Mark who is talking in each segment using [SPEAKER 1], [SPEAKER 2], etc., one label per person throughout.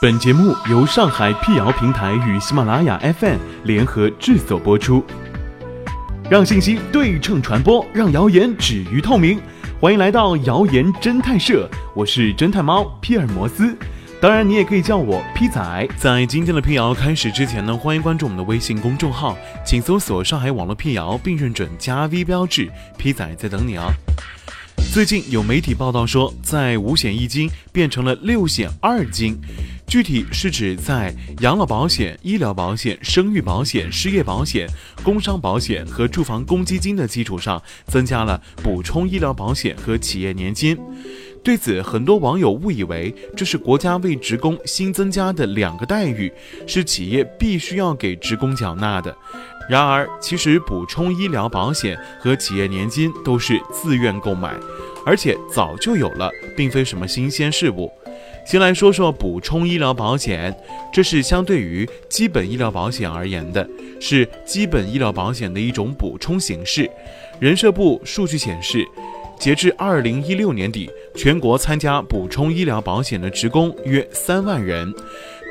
[SPEAKER 1] 本节目由上海辟谣平台与喜马拉雅 FM 联合制作播出，让信息对称传播，让谣言止于透明。欢迎来到谣言侦探社，我是侦探猫皮尔摩斯，当然你也可以叫我 P 仔。在今天的辟谣开始之前呢，欢迎关注我们的微信公众号，请搜索“上海网络辟谣”并认准加 V 标志，P 仔在等你啊。最近有媒体报道说，在五险一金变成了六险二金。具体是指在养老保险、医疗保险、生育保险、失业保险、工伤保险和住房公积金的基础上，增加了补充医疗保险和企业年金。对此，很多网友误以为这是国家为职工新增加的两个待遇，是企业必须要给职工缴纳的。然而，其实补充医疗保险和企业年金都是自愿购买，而且早就有了，并非什么新鲜事物。先来说说补充医疗保险，这是相对于基本医疗保险而言的，是基本医疗保险的一种补充形式。人社部数据显示，截至二零一六年底，全国参加补充医疗保险的职工约三万人。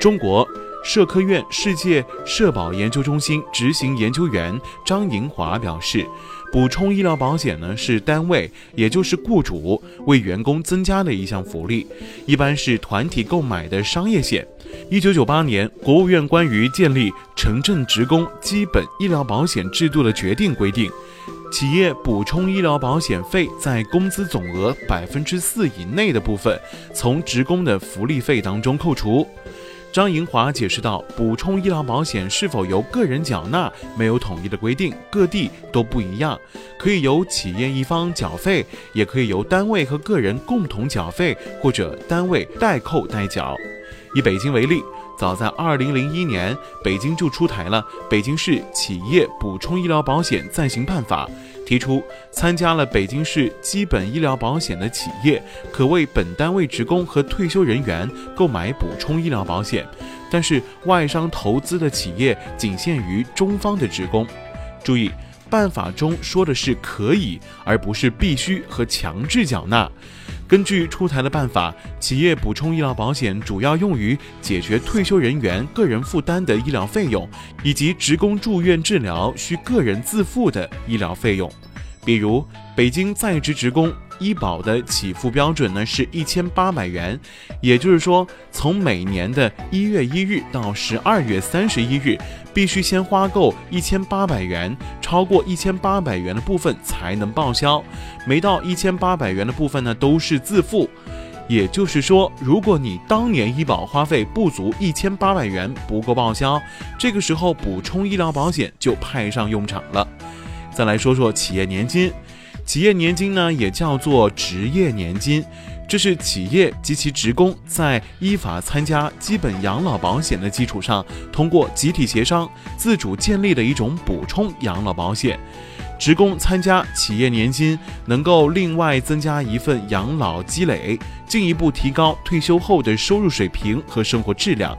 [SPEAKER 1] 中国。社科院世界社保研究中心执行研究员张银华表示，补充医疗保险呢是单位，也就是雇主为员工增加的一项福利，一般是团体购买的商业险。一九九八年，国务院关于建立城镇职工基本医疗保险制度的决定规定，企业补充医疗保险费在工资总额百分之四以内的部分，从职工的福利费当中扣除。张银华解释道：“补充医疗保险是否由个人缴纳，没有统一的规定，各地都不一样，可以由企业一方缴费，也可以由单位和个人共同缴费，或者单位代扣代缴。以北京为例。”早在二零零一年，北京就出台了《北京市企业补充医疗保险暂行办法》，提出参加了北京市基本医疗保险的企业，可为本单位职工和退休人员购买补充医疗保险，但是外商投资的企业仅限于中方的职工。注意，办法中说的是可以，而不是必须和强制缴纳。根据出台的办法，企业补充医疗保险主要用于解决退休人员个人负担的医疗费用，以及职工住院治疗需个人自付的医疗费用，比如北京在职职工。医保的起付标准呢是一千八百元，也就是说，从每年的一月一日到十二月三十一日，必须先花够一千八百元，超过一千八百元的部分才能报销，没到一千八百元的部分呢都是自付。也就是说，如果你当年医保花费不足一千八百元，不够报销，这个时候补充医疗保险就派上用场了。再来说说企业年金。企业年金呢，也叫做职业年金，这是企业及其职工在依法参加基本养老保险的基础上，通过集体协商自主建立的一种补充养老保险。职工参加企业年金，能够另外增加一份养老积累，进一步提高退休后的收入水平和生活质量。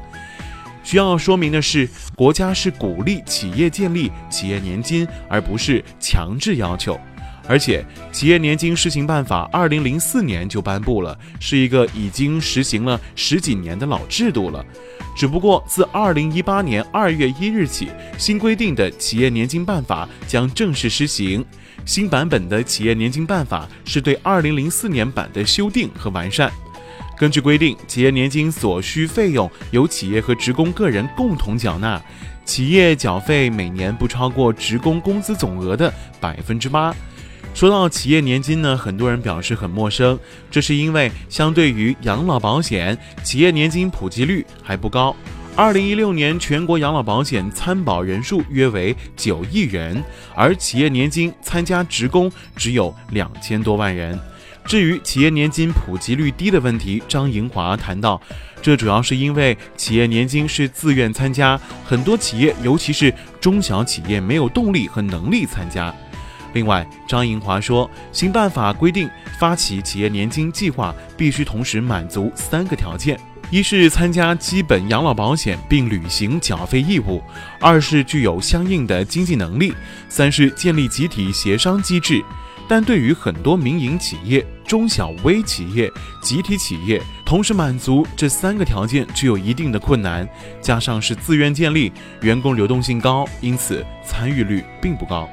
[SPEAKER 1] 需要说明的是，国家是鼓励企业建立企业年金，而不是强制要求。而且，企业年金施行办法二零零四年就颁布了，是一个已经实行了十几年的老制度了。只不过，自二零一八年二月一日起，新规定的企业年金办法将正式施行。新版本的企业年金办法是对二零零四年版的修订和完善。根据规定，企业年金所需费用由企业和职工个人共同缴纳，企业缴费每年不超过职工工资总额的百分之八。说到企业年金呢，很多人表示很陌生，这是因为相对于养老保险，企业年金普及率还不高。二零一六年全国养老保险参保人数约为九亿人，而企业年金参加职工只有两千多万人。至于企业年金普及率低的问题，张银华谈到，这主要是因为企业年金是自愿参加，很多企业，尤其是中小企业，没有动力和能力参加。另外，张银华说，新办法规定，发起企业年金计划必须同时满足三个条件：一是参加基本养老保险并履行缴费义务；二是具有相应的经济能力；三是建立集体协商机制。
[SPEAKER 2] 但对于很多民营企业、中小微企业、集体企业，同时满足这三个条件具有一定的困难。加上是自愿建立，员工流动性高，因此参与率并不高。